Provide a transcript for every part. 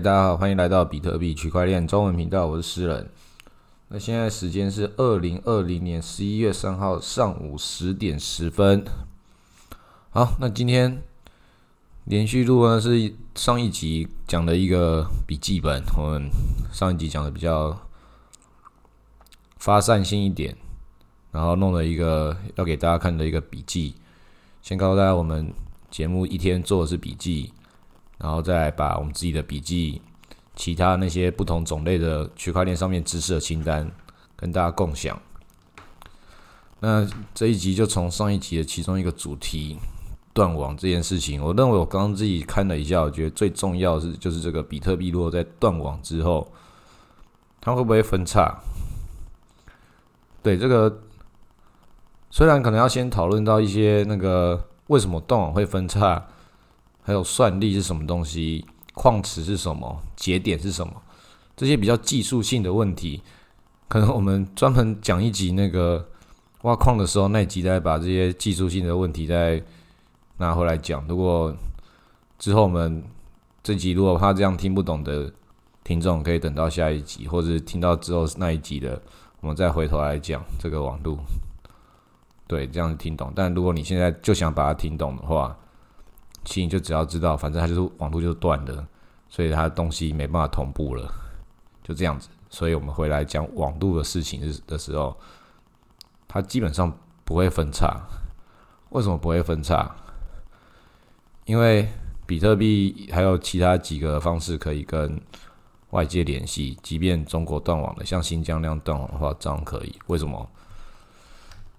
大家好，欢迎来到比特币区块链中文频道，我是诗人。那现在时间是二零二零年十一月三号上午十点十分。好，那今天连续录呢是上一集讲的一个笔记本，我们上一集讲的比较发散性一点，然后弄了一个要给大家看的一个笔记。先告诉大家，我们节目一天做的是笔记。然后再把我们自己的笔记、其他那些不同种类的区块链上面知识的清单跟大家共享。那这一集就从上一集的其中一个主题断网这件事情，我认为我刚刚自己看了一下，我觉得最重要是就是这个比特币如果在断网之后，它会不会分叉？对这个，虽然可能要先讨论到一些那个为什么断网会分叉。还有算力是什么东西？矿池是什么？节点是什么？这些比较技术性的问题，可能我们专门讲一集那个挖矿的时候那一集再把这些技术性的问题再拿回来讲。如果之后我们这集如果怕这样听不懂的听众，可以等到下一集，或者听到之后那一集的，我们再回头来讲这个网路。对，这样子听懂。但如果你现在就想把它听懂的话，其实就只要知道，反正它就是网络就是断的，所以它东西没办法同步了，就这样子。所以我们回来讲网络的事情的时候，它基本上不会分叉。为什么不会分叉？因为比特币还有其他几个方式可以跟外界联系，即便中国断网了，像新疆那样断网的话，照样可以。为什么？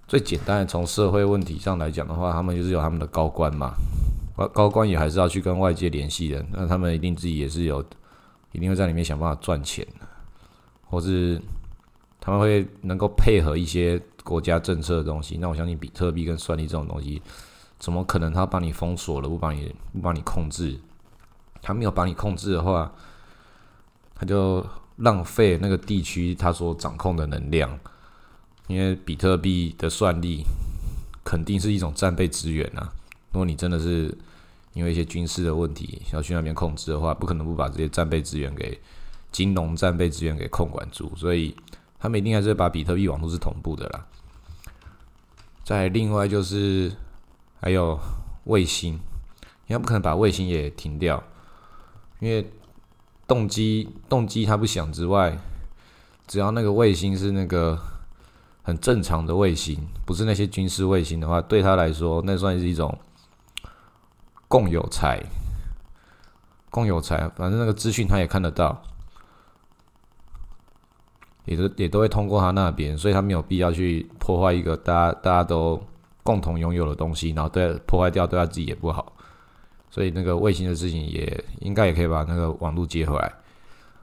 最简单的，从社会问题上来讲的话，他们就是有他们的高官嘛。高官也还是要去跟外界联系的，那他们一定自己也是有，一定会在里面想办法赚钱，或是他们会能够配合一些国家政策的东西。那我相信比特币跟算力这种东西，怎么可能他把你封锁了，不帮你不帮你控制？他没有把你控制的话，他就浪费那个地区他所掌控的能量，因为比特币的算力肯定是一种战备资源啊。如果你真的是因为一些军事的问题要去那边控制的话，不可能不把这些战备资源给金融战备资源给控管住，所以他们一定还是把比特币网络是同步的啦。再另外就是还有卫星，应该不可能把卫星也停掉，因为动机动机它不响之外，只要那个卫星是那个很正常的卫星，不是那些军事卫星的话，对他来说那算是一种。共有财，共有财，反正那个资讯他也看得到，也都也都会通过他那边，所以他没有必要去破坏一个大家大家都共同拥有的东西，然后对破坏掉对他自己也不好，所以那个卫星的事情也应该也可以把那个网络接回来。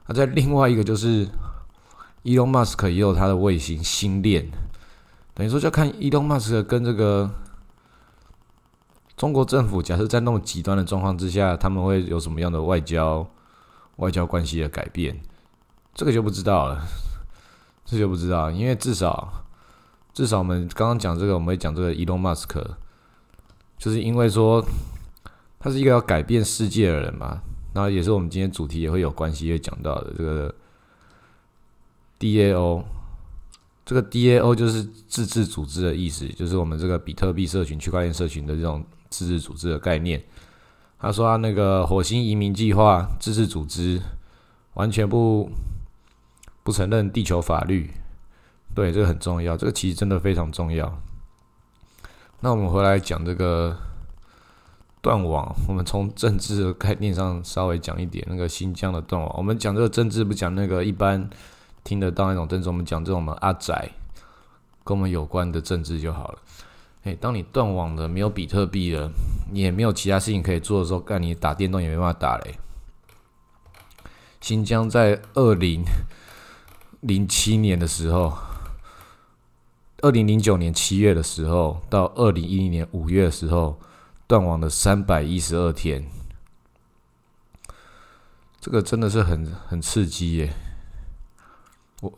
那在另外一个就是 Elon Musk 也有他的卫星星链，等于说就看 Elon Musk 跟这个。中国政府假设在那么极端的状况之下，他们会有什么样的外交外交关系的改变？这个就不知道了，这就不知道。因为至少至少我们刚刚讲这个，我们会讲这个 Elon Musk，就是因为说他是一个要改变世界的人嘛。那也是我们今天主题也会有关系会讲到的这个 DAO。这个 DAO 就是自治组织的意思，就是我们这个比特币社群、区块链社群的这种。自治组织的概念，他说他那个火星移民计划自治组织完全不不承认地球法律，对这个很重要，这个其实真的非常重要。那我们回来讲这个断网，我们从政治的概念上稍微讲一点，那个新疆的断网，我们讲这个政治不讲那个一般听得到那种政治，我们讲这种我们阿仔跟我们有关的政治就好了。哎，当你断网了，没有比特币了，你也没有其他事情可以做的时候，干你打电动也没办法打嘞。新疆在二零零七年的时候，二零零九年七月的时候，到二零一零年五月的时候，断网了三百一十二天，这个真的是很很刺激耶。我。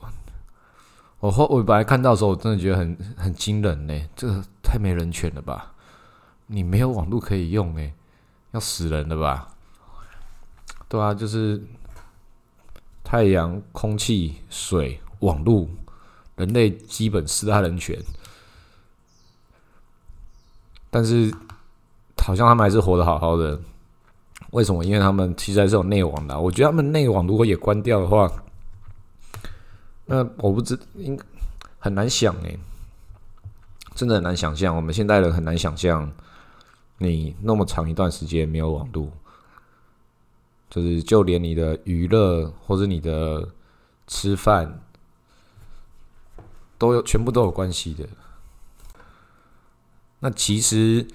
我后我本来看到的时候，我真的觉得很很惊人呢，这个太没人权了吧？你没有网络可以用哎，要死人了吧？对啊，就是太阳、空气、水、网络，人类基本四大人权。但是，好像他们还是活得好好的。为什么？因为他们其实还是有内网的。我觉得他们内网如果也关掉的话，那我不知应很难想诶，真的很难想象。我们现代人很难想象，你那么长一段时间没有网络，就是就连你的娱乐或者你的吃饭，都有全部都有关系的。那其实，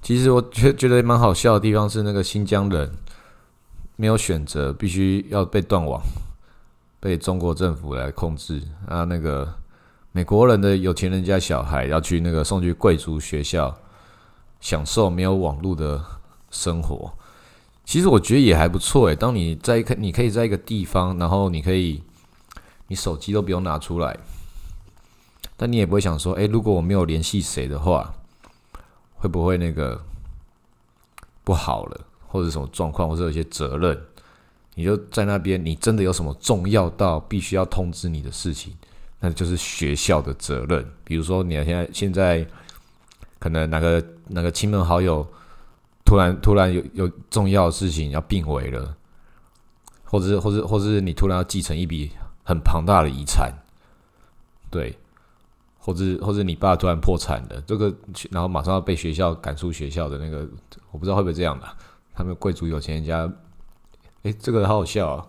其实我觉觉得蛮好笑的地方是，那个新疆人没有选择，必须要被断网，被中国政府来控制啊。那个美国人的有钱人家小孩要去那个送去贵族学校，享受没有网络的生活。其实我觉得也还不错诶。当你在一个，你可以在一个地方，然后你可以，你手机都不用拿出来，但你也不会想说，诶，如果我没有联系谁的话。会不会那个不好了，或者什么状况，或者有些责任，你就在那边，你真的有什么重要到必须要通知你的事情，那就是学校的责任。比如说，你现在现在可能哪个哪个亲朋好友突然突然有有重要的事情要病危了，或者是或者或者是你突然要继承一笔很庞大的遗产，对。或者或者你爸突然破产了，这个然后马上要被学校赶出学校的那个，我不知道会不会这样的。他们贵族有钱人家，哎，这个好好笑啊！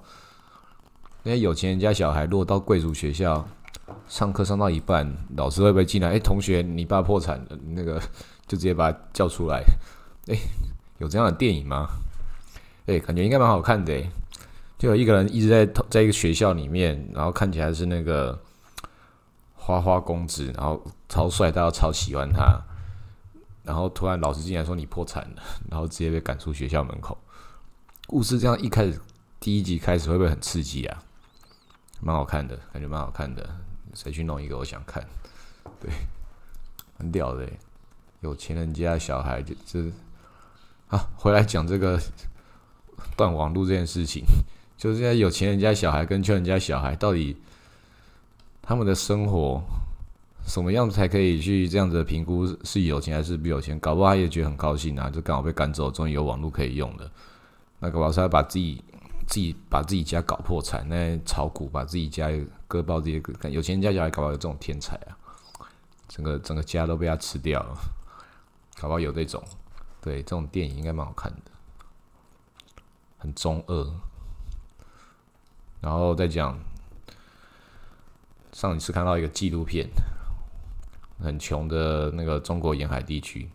那些有钱人家小孩，如果到贵族学校上课上到一半，老师会不会进来？哎，同学，你爸破产了，那个就直接把他叫出来。哎，有这样的电影吗？哎，感觉应该蛮好看的。就有一个人一直在在一个学校里面，然后看起来是那个。花花公子，然后超帅，大家超喜欢他。然后突然老师进来说你破产了，然后直接被赶出学校门口。故事这样一开始第一集开始会不会很刺激啊？蛮好看的，感觉蛮好看的。谁去弄一个？我想看。对，很屌的，有钱人家小孩就这啊，回来讲这个断网路这件事情，就是现在有钱人家小孩跟穷人家小孩到底。他们的生活什么样子才可以去这样子评估是有钱还是不有钱？搞不好他也觉得很高兴啊，就刚好被赶走，终于有网络可以用了。那个老师还把自己自己把自己家搞破产，那炒股把自己家割包，这些有钱人家小孩搞不好有这种天才啊，整个整个家都被他吃掉了。搞不好有这种，对这种电影应该蛮好看的，很中二，然后再讲。上一次看到一个纪录片，很穷的那个中国沿海地区，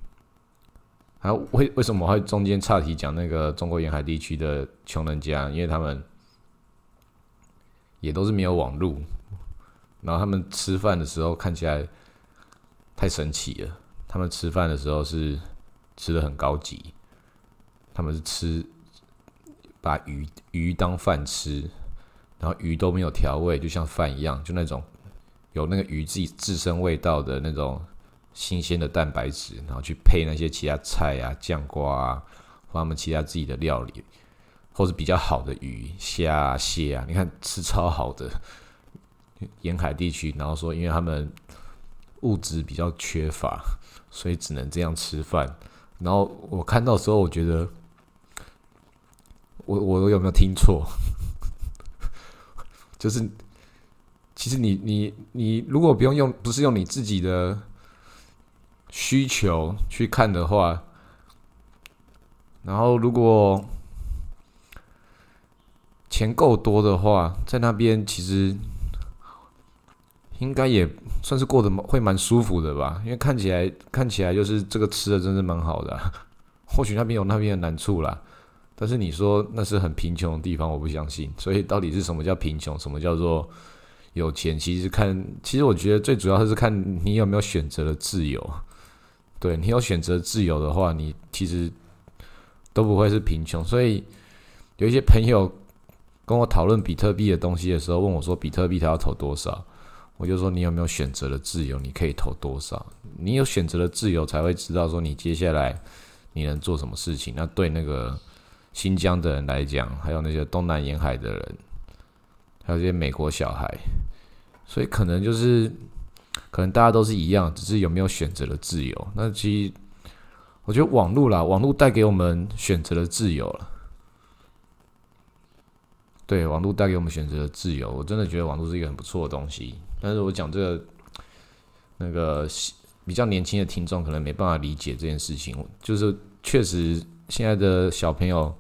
还为为什么会中间岔题讲那个中国沿海地区的穷人家？因为他们也都是没有网络，然后他们吃饭的时候看起来太神奇了。他们吃饭的时候是吃的很高级，他们是吃把鱼鱼当饭吃。然后鱼都没有调味，就像饭一样，就那种有那个鱼自己自身味道的那种新鲜的蛋白质，然后去配那些其他菜啊、酱瓜啊，或他们其他自己的料理，或是比较好的鱼、虾、蟹啊，你看吃超好的沿海地区，然后说因为他们物质比较缺乏，所以只能这样吃饭。然后我看到时候，我觉得我我有没有听错？就是，其实你你你如果不用用，不是用你自己的需求去看的话，然后如果钱够多的话，在那边其实应该也算是过得会蛮舒服的吧，因为看起来看起来就是这个吃的真是蛮好的，或许那边有那边的难处啦。但是你说那是很贫穷的地方，我不相信。所以到底是什么叫贫穷，什么叫做有钱？其实看，其实我觉得最主要的是看你有没有选择的自由。对你有选择自由的话，你其实都不会是贫穷。所以有一些朋友跟我讨论比特币的东西的时候，问我说：“比特币他要投多少？”我就说：“你有没有选择的自由？你可以投多少？你有选择的自由，才会知道说你接下来你能做什么事情。那对那个。新疆的人来讲，还有那些东南沿海的人，还有这些美国小孩，所以可能就是可能大家都是一样，只是有没有选择的自由。那其实我觉得网络啦，网络带给我们选择的自由了。对，网络带给我们选择的自由，我真的觉得网络是一个很不错的东西。但是我讲这个那个比较年轻的听众可能没办法理解这件事情，就是确实现在的小朋友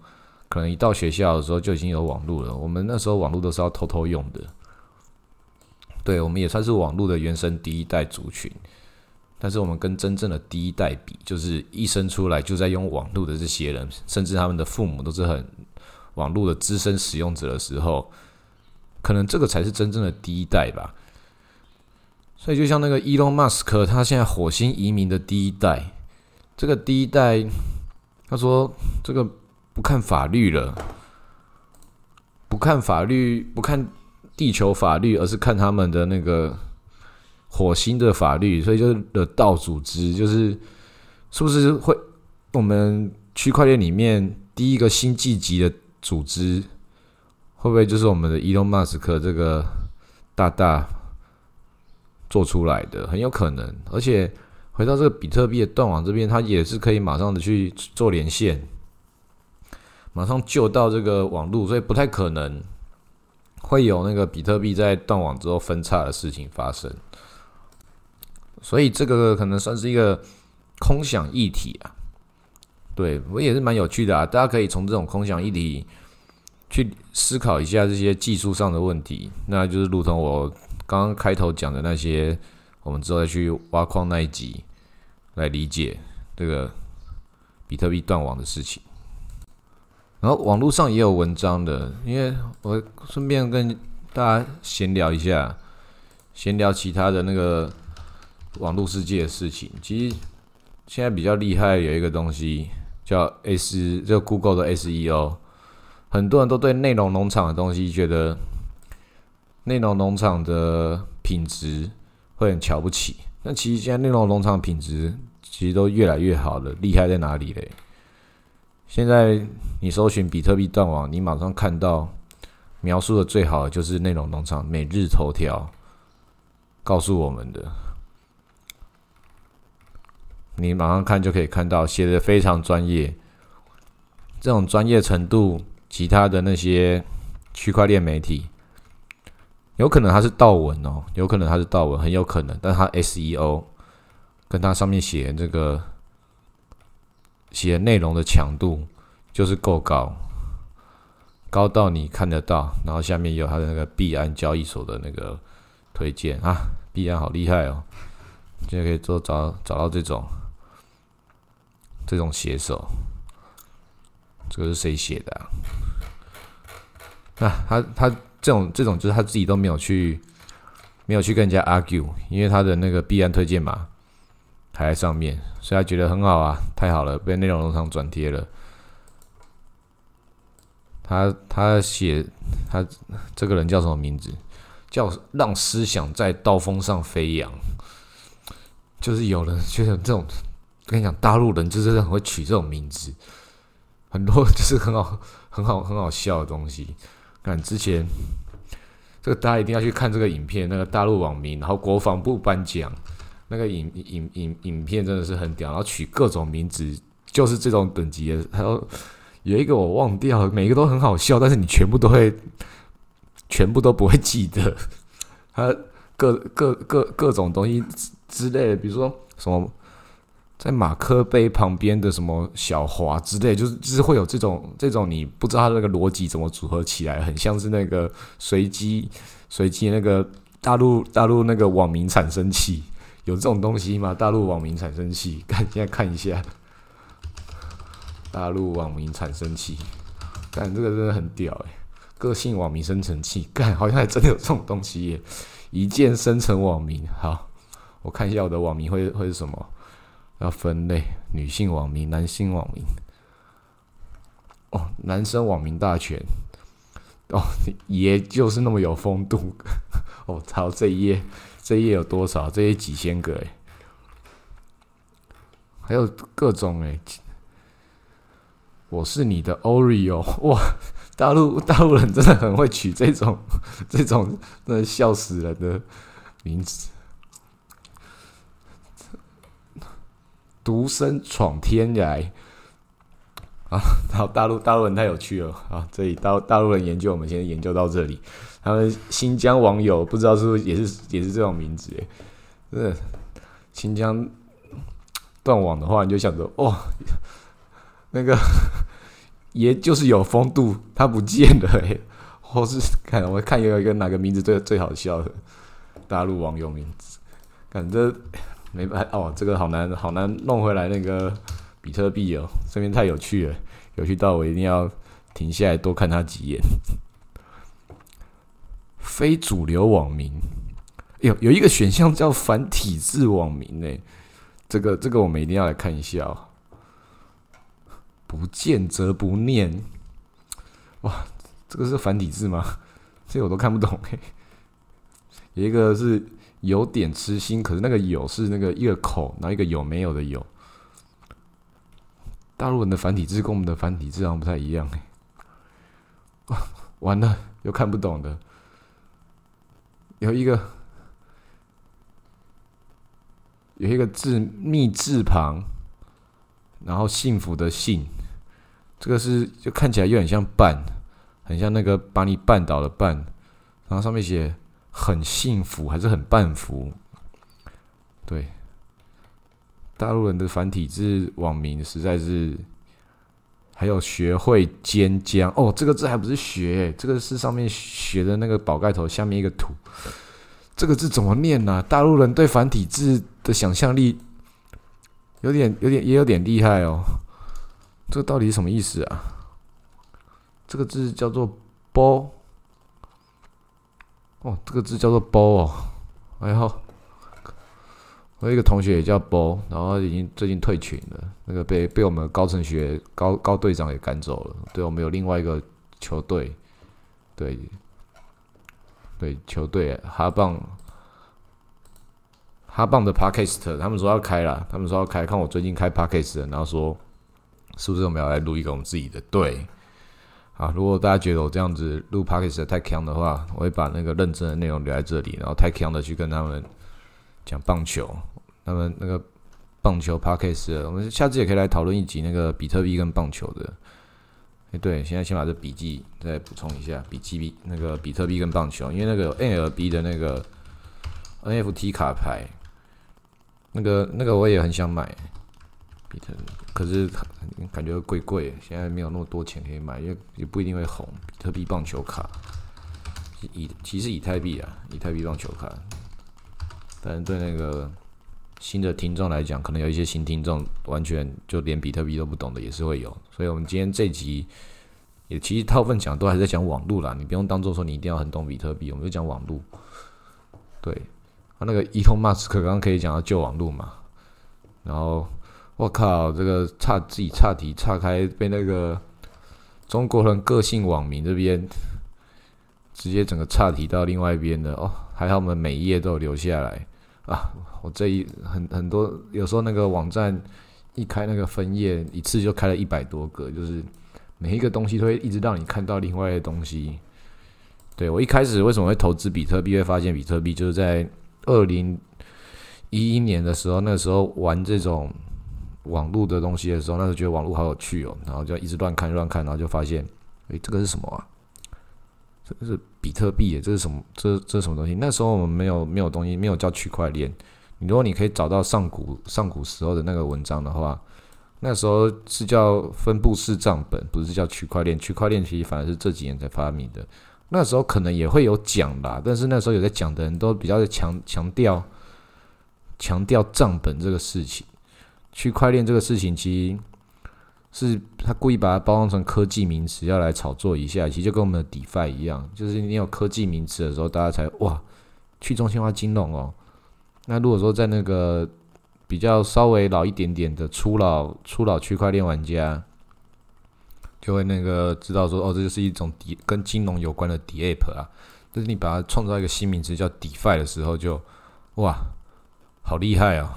可能一到学校的时候就已经有网络了。我们那时候网络都是要偷偷用的，对，我们也算是网络的原生第一代族群。但是我们跟真正的第一代比，就是一生出来就在用网络的这些人，甚至他们的父母都是很。网络的资深使用者的时候，可能这个才是真正的第一代吧。所以，就像那个伊隆马斯克，他现在火星移民的第一代，这个第一代，他说这个不看法律了，不看法律，不看地球法律，而是看他们的那个火星的法律。所以，就是的道组织，就是是不是会我们区块链里面第一个星际级的？组织会不会就是我们的伊隆马斯克这个大大做出来的？很有可能。而且回到这个比特币的断网这边，它也是可以马上的去做连线，马上救到这个网络，所以不太可能会有那个比特币在断网之后分叉的事情发生。所以这个可能算是一个空想议题啊。对我也是蛮有趣的啊，大家可以从这种空想议题去思考一下这些技术上的问题，那就是如同我刚刚开头讲的那些，我们之后再去挖矿那一集来理解这个比特币断网的事情。然后网络上也有文章的，因为我顺便跟大家闲聊一下，闲聊其他的那个网络世界的事情。其实现在比较厉害有一个东西。叫 S，就 Google 的 SEO，很多人都对内容农场的东西觉得内容农场的品质会很瞧不起。但其实现在内容农场品质其实都越来越好了，厉害在哪里嘞？现在你搜寻比特币断网，你马上看到描述的最好的就是内容农场每日头条告诉我们的。你马上看就可以看到，写的非常专业。这种专业程度，其他的那些区块链媒体，有可能它是盗文哦，有可能它是盗文，很有可能。但它 SEO 跟它上面写这个写内容的强度就是够高，高到你看得到。然后下面有他的那个币安交易所的那个推荐啊，币安好厉害哦，现在可以做找找到这种。这种写手，这个是谁写的啊？那他他这种这种就是他自己都没有去没有去跟人家 argue，因为他的那个币安推荐码还在上面，所以他觉得很好啊，太好了，被内容农场转贴了。他他写他这个人叫什么名字？叫让思想在刀锋上飞扬，就是有人觉得这种。跟你讲，大陆人就是很会取这种名字，很多就是很好、很好、很好笑的东西。看之前，这个大家一定要去看这个影片，那个大陆网民，然后国防部颁奖，那个影影影影片真的是很屌，然后取各种名字，就是这种等级的。还有有一个我忘掉了，每一个都很好笑，但是你全部都会，全部都不会记得。他各各各各种东西之类的，比如说什么。在马克杯旁边的什么小华之类，就是就是会有这种这种你不知道那个逻辑怎么组合起来，很像是那个随机随机那个大陆大陆那个网民产生器，有这种东西吗？大陆网民产生器，看现在看一下，大陆网民产生器，干这个真的很屌诶，个性网民生成器，干好像还真的有这种东西耶，一键生成网民。好，我看一下我的网民会会是什么。要分类，女性网民、男性网民。哦，男生网民大全。哦，也就是那么有风度。我操，这一页，这页有多少？这页几千个哎，还有各种哎。我是你的 Oreo，哇，大陆大陆人真的很会取这种 这种真的笑死人的名字。独身闯天涯啊！好，大陆大陆人太有趣了啊！这里大大陆人研究，我们先研究到这里。他们新疆网友不知道是不是也是也是这种名字？诶，真的新疆断网的话，你就想着哦，那个爷就是有风度，他不见了诶，或是看我看有一个哪个名字最最好笑的大陆网友名字，感觉。没办哦，这个好难好难弄回来那个比特币哦，这边太有趣了，有趣到我一定要停下来多看他几眼。非主流网民，有有一个选项叫反体制网民呢，这个这个我们一定要来看一下哦。不见则不念，哇，这个是繁体字吗？这我都看不懂嘿。有一个是。有点痴心，可是那个“有”是那个一个口，然后一个有没有的“有”。大陆人的繁体字跟我们的繁体字好像不太一样，哎，完了，又看不懂的。有一个有一个字“密”字旁，然后幸福的“幸”，这个是就看起来又很像“绊”，很像那个把你绊倒的“绊”，然后上面写。很幸福还是很半福？对，大陆人的繁体字网名实在是，还有学会尖浆哦，这个字还不是学，这个是上面学的那个宝盖头下面一个土，这个字怎么念呢？大陆人对繁体字的想象力有点有点也有点厉害哦，这个到底是什么意思啊？这个字叫做波。哦，这个字叫做“波”哦，然后我一个同学也叫波，然后已经最近退群了，那个被被我们高层学高高队长给赶走了。对我们有另外一个球队，对对球队哈棒哈棒的 Podcast，他们说要开了，他们说要开，看我最近开 Podcast，然后说是不是我们要来录一个我们自己的队。啊，如果大家觉得我这样子录 p o d c a s 太强的话，我会把那个认真的内容留在这里，然后太强的去跟他们讲棒球。他们那个棒球 p o d c a s 我们下次也可以来讨论一集那个比特币跟棒球的。哎，对，现在先把这笔记再补充一下，笔记币那个比特币跟棒球，因为那个 NLB 的那个 NFT 卡牌，那个那个我也很想买。比特，可是感觉贵贵，现在没有那么多钱可以买，因为也不一定会红。比特币棒球卡，以其实以太币啊，以太币棒球卡，但是对那个新的听众来讲，可能有一些新听众完全就连比特币都不懂的也是会有。所以我们今天这集也其实大部分讲都还在讲网络啦，你不用当做说你一定要很懂比特币，我们就讲网络。对，啊，那个伊通马斯克刚刚可以讲到旧网络嘛，然后。我靠，这个差自己差题岔开，被那个中国人个性网民这边直接整个岔题到另外一边的哦。还好我们每一页都有留下来啊。我这一很很多，有时候那个网站一开那个分页，一次就开了一百多个，就是每一个东西都会一直让你看到另外的东西。对我一开始为什么会投资比特币，会发现比特币就是在二零一一年的时候，那时候玩这种。网络的东西的时候，那时候觉得网络好有趣哦，然后就一直乱看乱看，然后就发现，诶，这个是什么啊？这个是比特币，这是什么？这这是什么东西？那时候我们没有没有东西，没有叫区块链。如果你可以找到上古上古时候的那个文章的话，那时候是叫分布式账本，不是叫区块链。区块链其实反而是这几年才发明的。那时候可能也会有讲啦，但是那时候有在讲的人都比较强强调强调账本这个事情。区块链这个事情，其实是他故意把它包装成科技名词，要来炒作一下。其实就跟我们的 DeFi 一样，就是你有科技名词的时候，大家才哇，去中心化金融哦。那如果说在那个比较稍微老一点点的初老初老区块链玩家，就会那个知道说，哦，这就是一种底跟金融有关的 DApp 啊。但是你把它创造一个新名词叫 DeFi 的时候，就哇，好厉害啊！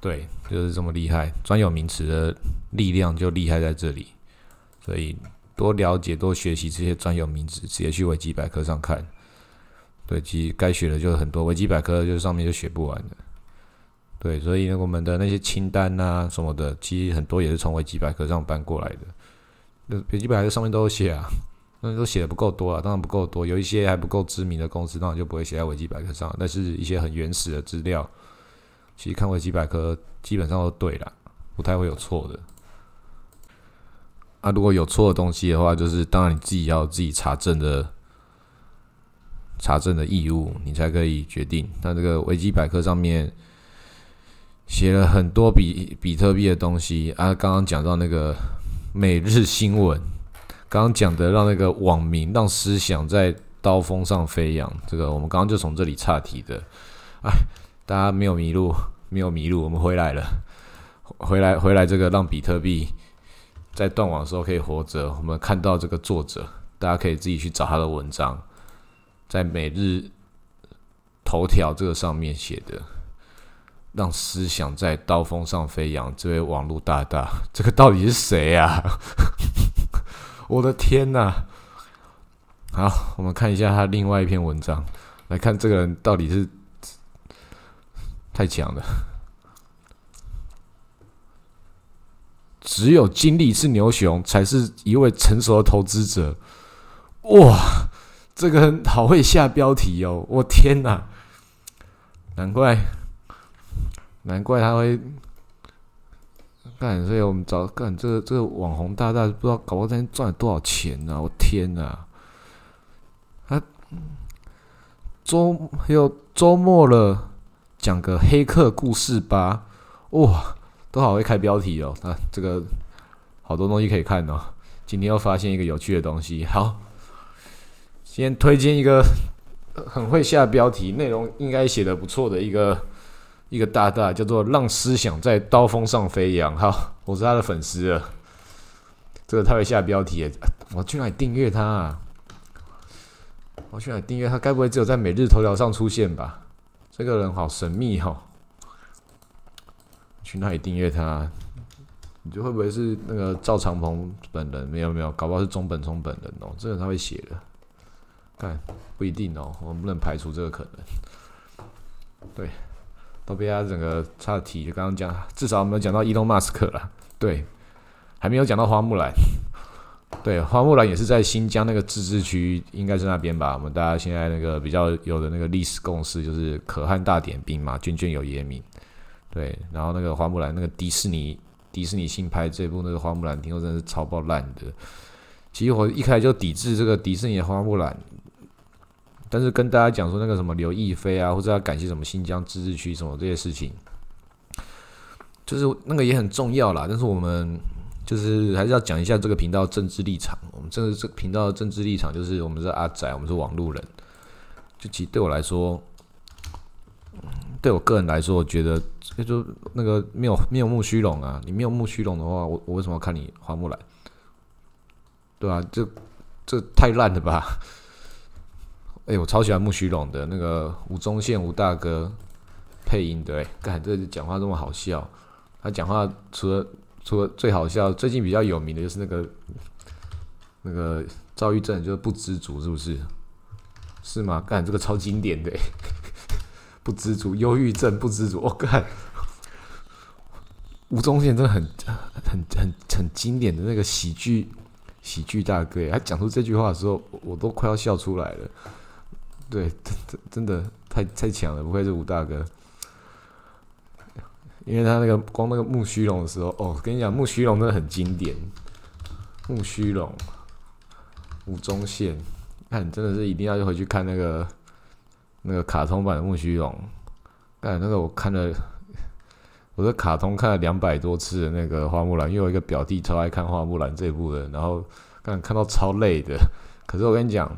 对，就是这么厉害，专有名词的力量就厉害在这里。所以多了解、多学习这些专有名词，直接去维基百科上看。对，其实该学的就很多，维基百科就是上面就学不完的。对，所以我们的那些清单啊什么的，其实很多也是从维基百科上搬过来的。那维基百科上面都有写啊，那都写的不够多啊，当然不够多，有一些还不够知名的公司，当然就不会写在维基百科上。但是一些很原始的资料，其实看维基百科基本上都对了，不太会有错的。啊，如果有错的东西的话，就是当然你自己要自己查证的，查证的义务，你才可以决定。那这个维基百科上面写了很多比比特币的东西啊，刚刚讲到那个每日新闻，刚刚讲的让那个网民让思想在刀锋上飞扬，这个我们刚刚就从这里岔题的。哎，大家没有迷路，没有迷路，我们回来了，回来回来，这个让比特币。在断网的时候可以活着。我们看到这个作者，大家可以自己去找他的文章，在每日头条这个上面写的，让思想在刀锋上飞扬。这位网络大大，这个到底是谁呀？我的天哪！好，我们看一下他另外一篇文章，来看这个人到底是太强了。只有经历是牛熊，才是一位成熟的投资者。哇，这个人好会下标题哦！我天哪，难怪，难怪他会干。所以我们找干这个这个网红大大，不知道搞不天赚了多少钱呢？我天哪！他周还有周末了，讲个黑客故事吧。哇！都好会开标题哦，啊，这个好多东西可以看哦。今天又发现一个有趣的东西，好，先推荐一个很会下标题、内容应该写的不错的一个一个大大，叫做“让思想在刀锋上飞扬”。好，我是他的粉丝了。这个他会下标题，我去哪里订阅他啊？我去哪里订阅他？该不会只有在每日头条上出现吧？这个人好神秘哈。去哪里订阅他？你就会不会是那个赵长鹏本人？没有没有，搞不好是中本聪本人哦。这个他会写的，看不一定哦，我们不能排除这个可能。对，都被他整个岔题就。刚刚讲，至少我们讲到伊隆马斯克了。对，还没有讲到花木兰。对，花木兰也是在新疆那个自治区，应该是那边吧？我们大家现在那个比较有的那个历史共识，就是可汗大点兵嘛，军军有爷名。对，然后那个花木兰，那个迪士尼迪士尼新拍这部那个花木兰，听说真的是超爆烂的。其实我一开始就抵制这个迪士尼的花木兰，但是跟大家讲说那个什么刘亦菲啊，或者要感谢什么新疆自治区什么这些事情，就是那个也很重要啦。但是我们就是还是要讲一下这个频道政治立场。我们这个这频道的政治立场就是我们是阿仔，我们是网路人。就其实对我来说。对我个人来说，我觉得就那个没有没有木须龙啊，你没有木须龙的话，我我为什么要看你花木兰？对吧？这这太烂了吧！哎，我超喜欢木须龙的那个吴宗宪吴大哥配音的，哎，干这讲话这么好笑。他讲话除了除了最好笑，最近比较有名的就是那个那个躁郁症，就是不知足，是不是？是吗？干这个超经典的。不知足，忧郁症不知足。我看吴宗宪真的很很很很经典的那个喜剧喜剧大哥，他讲出这句话的时候，我都快要笑出来了。对，真真的太太强了，不愧是吴大哥。因为他那个光那个木须龙的时候，哦，跟你讲，木须龙真的很经典。木须龙，吴宗宪，看真的是一定要回去看那个。那个卡通版的木须龙，哎，那个我看了，我的卡通看了两百多次的那个花木兰，因为我一个表弟超爱看花木兰这部的，然后看看到超累的。可是我跟你讲，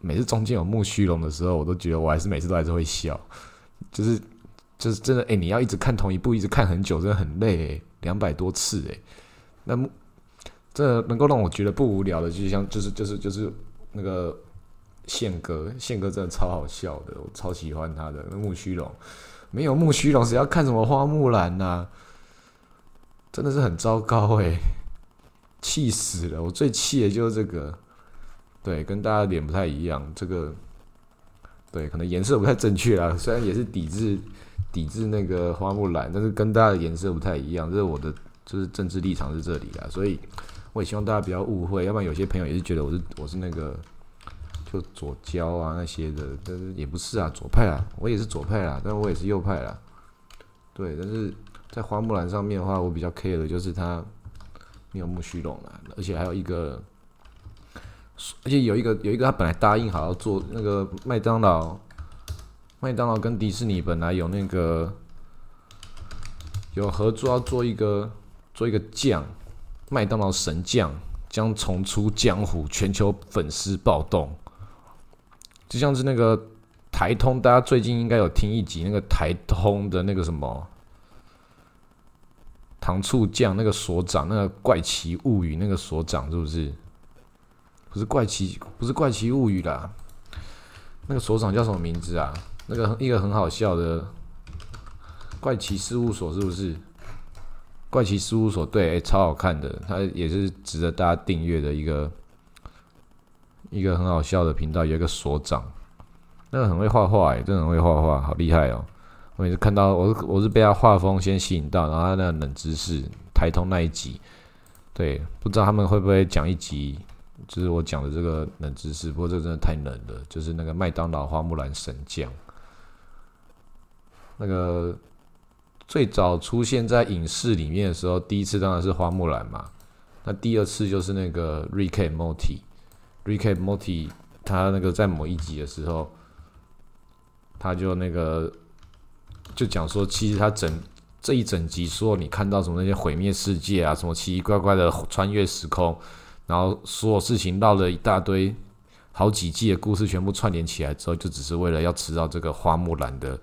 每次中间有木须龙的时候，我都觉得我还是每次都还是会笑，就是就是真的，哎，你要一直看同一部，一直看很久，真的很累，两百多次，哎，那这能够让我觉得不无聊的，就像就是就是就是那个。宪哥，宪哥真的超好笑的，我超喜欢他的。那木须龙，没有木须龙，谁要看什么花木兰呐？真的是很糟糕哎。气死了！我最气的就是这个，对，跟大家脸不太一样。这个，对，可能颜色不太正确啦。虽然也是抵制抵制那个花木兰，但是跟大家的颜色不太一样。这是我的，就是政治立场是这里啦。所以我也希望大家不要误会，要不然有些朋友也是觉得我是我是那个就左交啊那些的，但是也不是啊，左派啊，我也是左派啊，但我也是右派啦。对，但是在花木兰上面的话，我比较 care 的就是他。没有木须龙啊，而且还有一个，而且有一个有一个他本来答应好要做那个麦当劳，麦当劳跟迪士尼本来有那个有合作要做一个做一个酱，麦当劳神酱将重出江湖，全球粉丝暴动，就像是那个台通，大家最近应该有听一集那个台通的那个什么。糖醋酱那个所长，那个怪奇物语那个所长是不是？不是怪奇，不是怪奇物语啦。那个所长叫什么名字啊？那个一个很好笑的怪奇事务所是不是？怪奇事务所对，超好看的，它也是值得大家订阅的一个一个很好笑的频道。有一个所长，那个很会画画，哎，真的很会画画，好厉害哦。我也是看到，我是我是被他画风先吸引到，然后他那冷知识台通那一集，对，不知道他们会不会讲一集，就是我讲的这个冷知识。不过这真的太冷了，就是那个麦当劳花木兰神将，那个最早出现在影视里面的时候，第一次当然是花木兰嘛，那第二次就是那个 Rick Morty，Rick Morty 他那个在某一集的时候，他就那个。就讲说，其实他整这一整集说，你看到什么那些毁灭世界啊，什么奇奇怪怪的穿越时空，然后所有事情绕了一大堆，好几季的故事全部串联起来之后，就只是为了要吃到这个花木兰的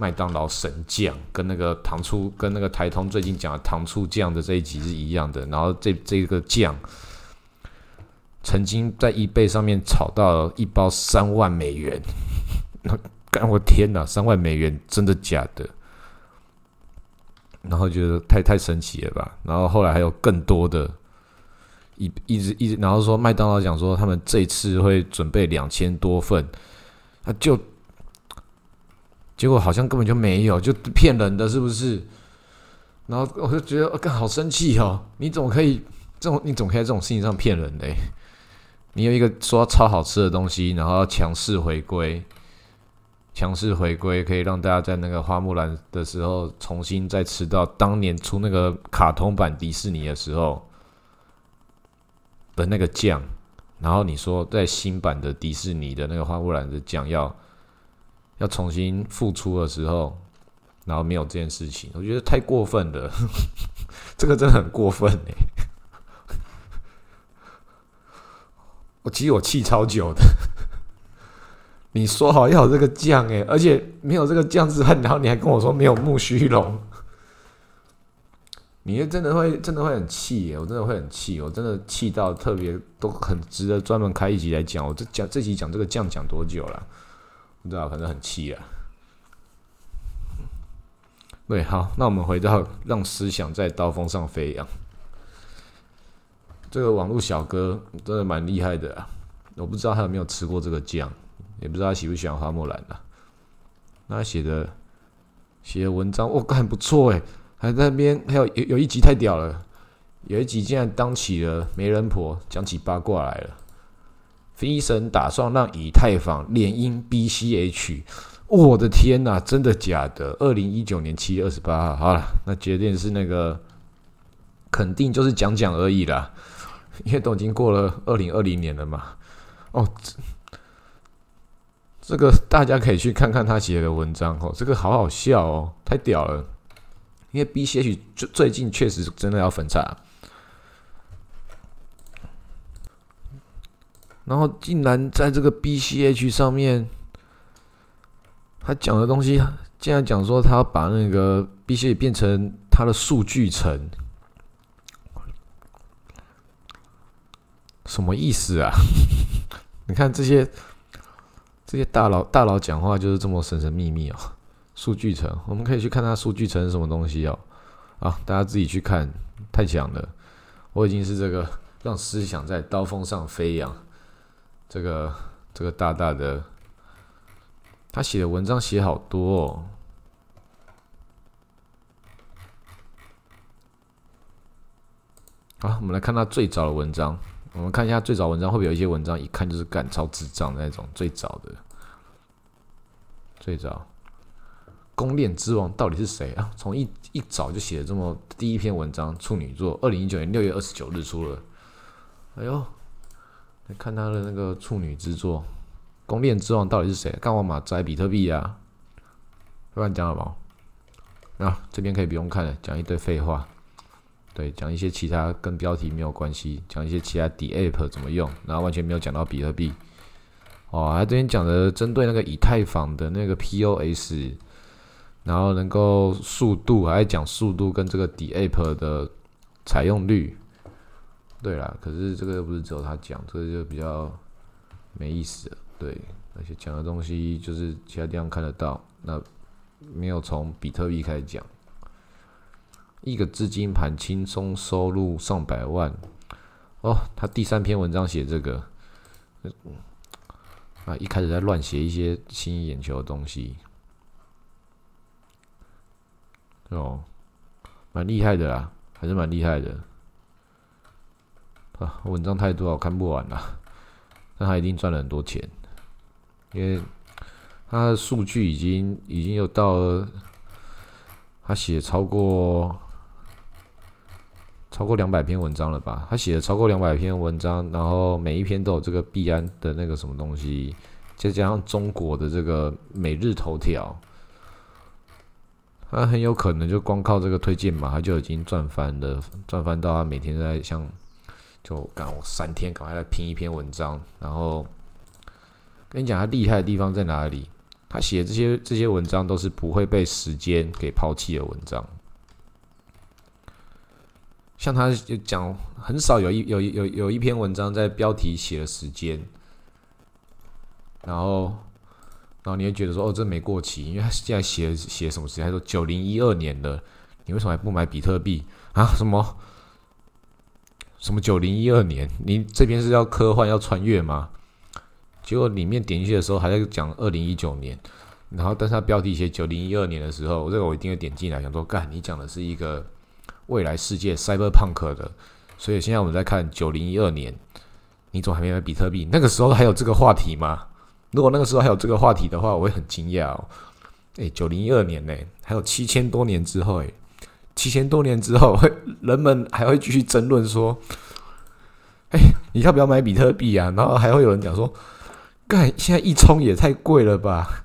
麦当劳神酱，跟那个糖醋，跟那个台通最近讲的糖醋酱的这一集是一样的。然后这这个酱曾经在 eBay 上面炒到一包三万美元。干我天哪！三万美元真的假的？然后觉得太太神奇了吧？然后后来还有更多的，一一直一直，然后说麦当劳讲说他们这次会准备两千多份，他就结果好像根本就没有，就骗人的是不是？然后我就觉得更好生气哦！你怎么可以这种？你怎么可以在这种事情上骗人嘞？你有一个说超好吃的东西，然后强势回归。强势回归可以让大家在那个花木兰的时候重新再吃到当年出那个卡通版迪士尼的时候的那个酱，然后你说在新版的迪士尼的那个花木兰的酱要要重新复出的时候，然后没有这件事情，我觉得太过分了，这个真的很过分哎！我其实我气超久的。你说好要有这个酱诶，而且没有这个酱之外，然后你还跟我说没有木须龙，你真的会真的会很气耶！我真的会很气，我真的气到特别都很值得专门开一集来讲。我这讲这集讲这个酱讲多久了？不知道，反正很气啊。对，好，那我们回到让思想在刀锋上飞扬。这个网络小哥真的蛮厉害的啊！我不知道他有没有吃过这个酱。也不知道他喜不喜欢花木兰啊。那写的写的文章，我看不错诶，还在那边还有有有一集太屌了，有一集竟然当起了媒人婆，讲起八卦来了。飞神打算让以太坊联姻 BCH，我的天呐，真的假的？二零一九年七月二十八号，好了，那决定是那个，肯定就是讲讲而已啦，因为都已经过了二零二零年了嘛。哦。这个大家可以去看看他写的文章哦，这个好好笑哦，太屌了！因为 B C H 最最近确实真的要分叉，然后竟然在这个 B C H 上面，他讲的东西竟然讲说他把那个 B C H 变成他的数据层，什么意思啊？你看这些。这些大佬大佬讲话就是这么神神秘秘哦。数据层，我们可以去看他数据层是什么东西哦。啊，大家自己去看，太强了。我已经是这个让思想在刀锋上飞扬，这个这个大大的，他写的文章写好多哦。好，我们来看他最早的文章。我们看一下最早文章，会不会有一些文章一看就是干超智障的那种？最早的，最早，公链之王到底是谁啊？从一一早就写了这么第一篇文章，处女座，二零一九年六月二十九日出了。哎呦，看他的那个处女之作，公链之王到底是谁？干我马仔比特币啊？乱讲了吗？啊，这边可以不用看了，讲一堆废话。对，讲一些其他跟标题没有关系，讲一些其他底 app 怎么用，然后完全没有讲到比特币。哦，他这边讲的针对那个以太坊的那个 POS，然后能够速度，还讲速度跟这个底 app 的采用率。对啦，可是这个又不是只有他讲，这个就比较没意思了。对，而且讲的东西就是其他地方看得到，那没有从比特币开始讲。一个资金盘轻松收入上百万哦，他第三篇文章写这个，啊，一开始在乱写一些吸引眼球的东西，哦，蛮厉害的啦，还是蛮厉害的啊，文章太多，我看不完了，但他一定赚了很多钱，因为他的数据已经已经有到，他写超过。超过两百篇文章了吧？他写了超过两百篇文章，然后每一篇都有这个币安的那个什么东西，再加上中国的这个每日头条，他很有可能就光靠这个推荐嘛，他就已经赚翻了，赚翻到他每天在像就赶我三天赶快来拼一篇文章，然后跟你讲他厉害的地方在哪里？他写这些这些文章都是不会被时间给抛弃的文章。像他就讲，很少有一有有有一篇文章在标题写了时间，然后然后你会觉得说哦，这没过期，因为他现在写写什么时间？他说九零一二年的，你为什么还不买比特币啊？什么什么九零一二年？你这边是要科幻要穿越吗？结果里面点进去的时候还在讲二零一九年，然后但是他标题写九零一二年的时候，这个我一定会点进来，想说干，你讲的是一个。未来世界 cyberpunk 的，所以现在我们在看九零一二年，你怎么还没买比特币？那个时候还有这个话题吗？如果那个时候还有这个话题的话，我会很惊讶哦。诶，九零一二年呢，还有七千多年之后，诶，七千多年之后，会 人们还会继续争论说，哎，你要不要买比特币啊？然后还会有人讲说，干，现在一充也太贵了吧？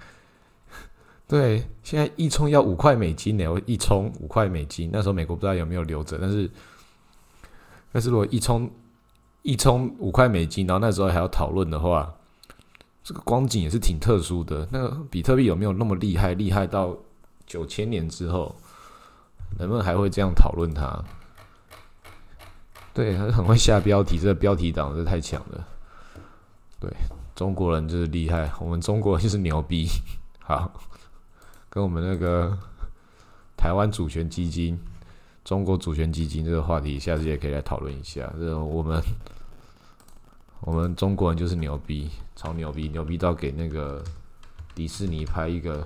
对，现在一充要五块美金呢，我一充五块美金。那时候美国不知道有没有留着，但是，但是如果一充一充五块美金，然后那时候还要讨论的话，这个光景也是挺特殊的。那个比特币有没有那么厉害？厉害到九千年之后，人们还会这样讨论他？对，他很会下标题，这个标题党是太强了。对，中国人就是厉害，我们中国人就是牛逼。好。跟我们那个台湾主权基金、中国主权基金这个话题，下次也可以来讨论一下。这我们我们中国人就是牛逼，超牛逼，牛逼到给那个迪士尼拍一个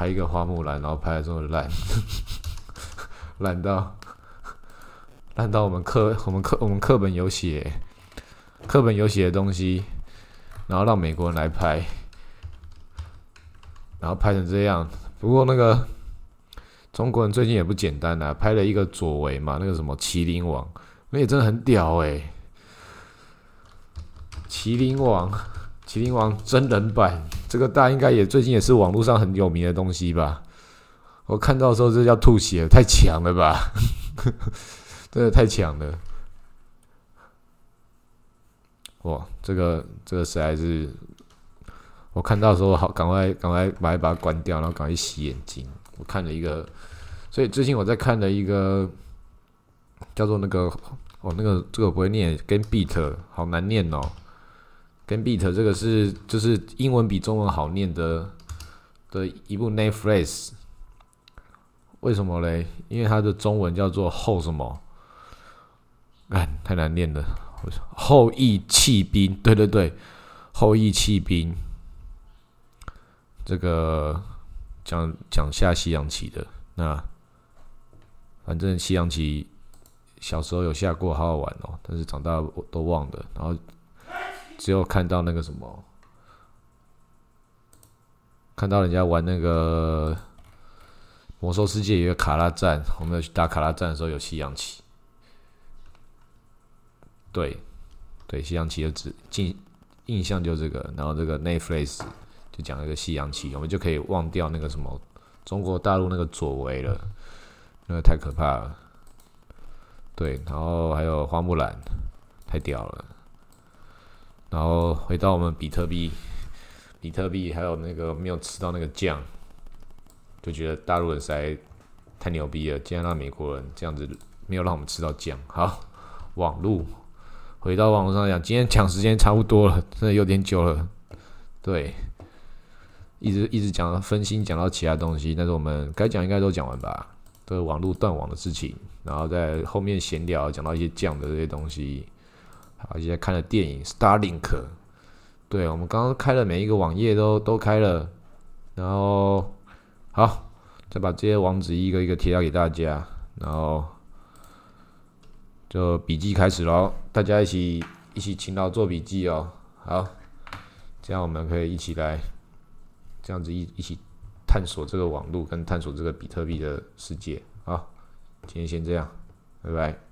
拍一个花木兰，然后拍的这么烂，烂到烂到我们课我们课我们课本有写，课本有写的东西，然后让美国人来拍。然后拍成这样，不过那个中国人最近也不简单啊，拍了一个左为嘛，那个什么麒麟王，那也真的很屌诶。麒麟王，麒麟王真人版，这个大家应该也最近也是网络上很有名的东西吧？我看到的时候这叫吐血，太强了吧？真的太强了！哇，这个这个实在是。我看到的时候，好，赶快赶快把把它关掉，然后赶快洗眼睛。我看了一个，所以最近我在看了一个叫做那个哦，那个这个不会念，跟 beat 好难念哦。跟 beat 这个是就是英文比中文好念的的一部 Netflix。为什么嘞？因为它的中文叫做后什么哎，太难念了。后羿弃兵，对对对，后羿弃兵。这个讲讲下西洋棋的，那反正西洋棋小时候有下过，好好玩哦。但是长大我都忘了，然后只有看到那个什么，看到人家玩那个魔兽世界有个卡拉战，我们要去打卡拉战的时候有西洋棋。对，对，西洋棋的指印印象就这个，然后这个 Netflix。就讲一个西洋棋，我们就可以忘掉那个什么中国大陆那个左为了，那个太可怕了。对，然后还有花木兰，太屌了。然后回到我们比特币，比特币还有那个没有吃到那个酱，就觉得大陆人实在太牛逼了，竟然让美国人这样子没有让我们吃到酱。好，网络，回到网络上讲，今天讲时间差不多了，真的有点久了。对。一直一直讲分心，讲到其他东西，但是我们该讲应该都讲完吧？都是网络断网的事情，然后在后面闲聊讲到一些酱的这些东西，好一些看了电影 Starlink，对我们刚刚开了每一个网页都都开了，然后好再把这些网址一个一个贴到给大家，然后就笔记开始喽，大家一起一起勤劳做笔记哦，好，这样我们可以一起来。这样子一一起探索这个网络，跟探索这个比特币的世界啊！今天先这样，拜拜。